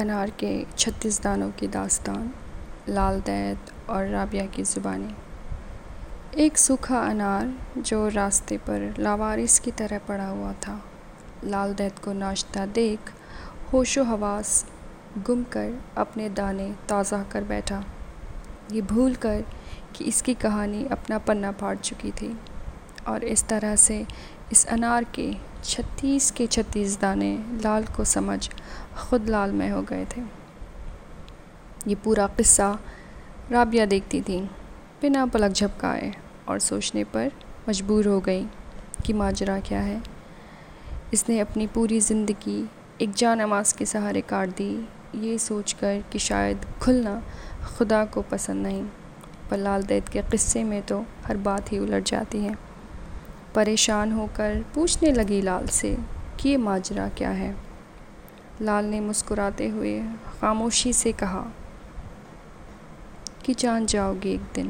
انار کے چھتیس دانوں کی داستان، لال دید اور رابعہ کی زبانی۔ ایک سوکھا انار جو راستے پر لاوارث کی طرح پڑا ہوا تھا۔ لال دید کو ناشتہ دیکھ ہوش و حواس گم کر اپنے دانے تازہ کر بیٹھا۔ یہ بھول کر کہ اس کی کہانی اپنا پنا پھاڑ چکی تھی۔ اور اس طرح سے اس انار کے چھتیس کے چھتیس دانے لال کو سمجھ خود لال میں ہو گئے تھے۔ یہ پورا قصہ رابعہ دیکھتی تھی بنا پلک جھپکائے اور سوچنے پر مجبور ہو گئی کہ ماجرا کیا ہے۔ اس نے اپنی پوری زندگی ایک جان نماز کے سہارے کاٹ دی۔ یہ سوچ کر کہ شاید کھلنا خدا کو پسند نہیں، پر لال دید کے قصے میں تو ہر بات ہی الٹ جاتی ہے۔ پریشان ہو کر پوچھنے لگی لال سے کہ یہ ماجرا کیا ہے۔ لال نے مسکراتے ہوئے خاموشی سے کہا کہ جان جاؤ گے ایک دن۔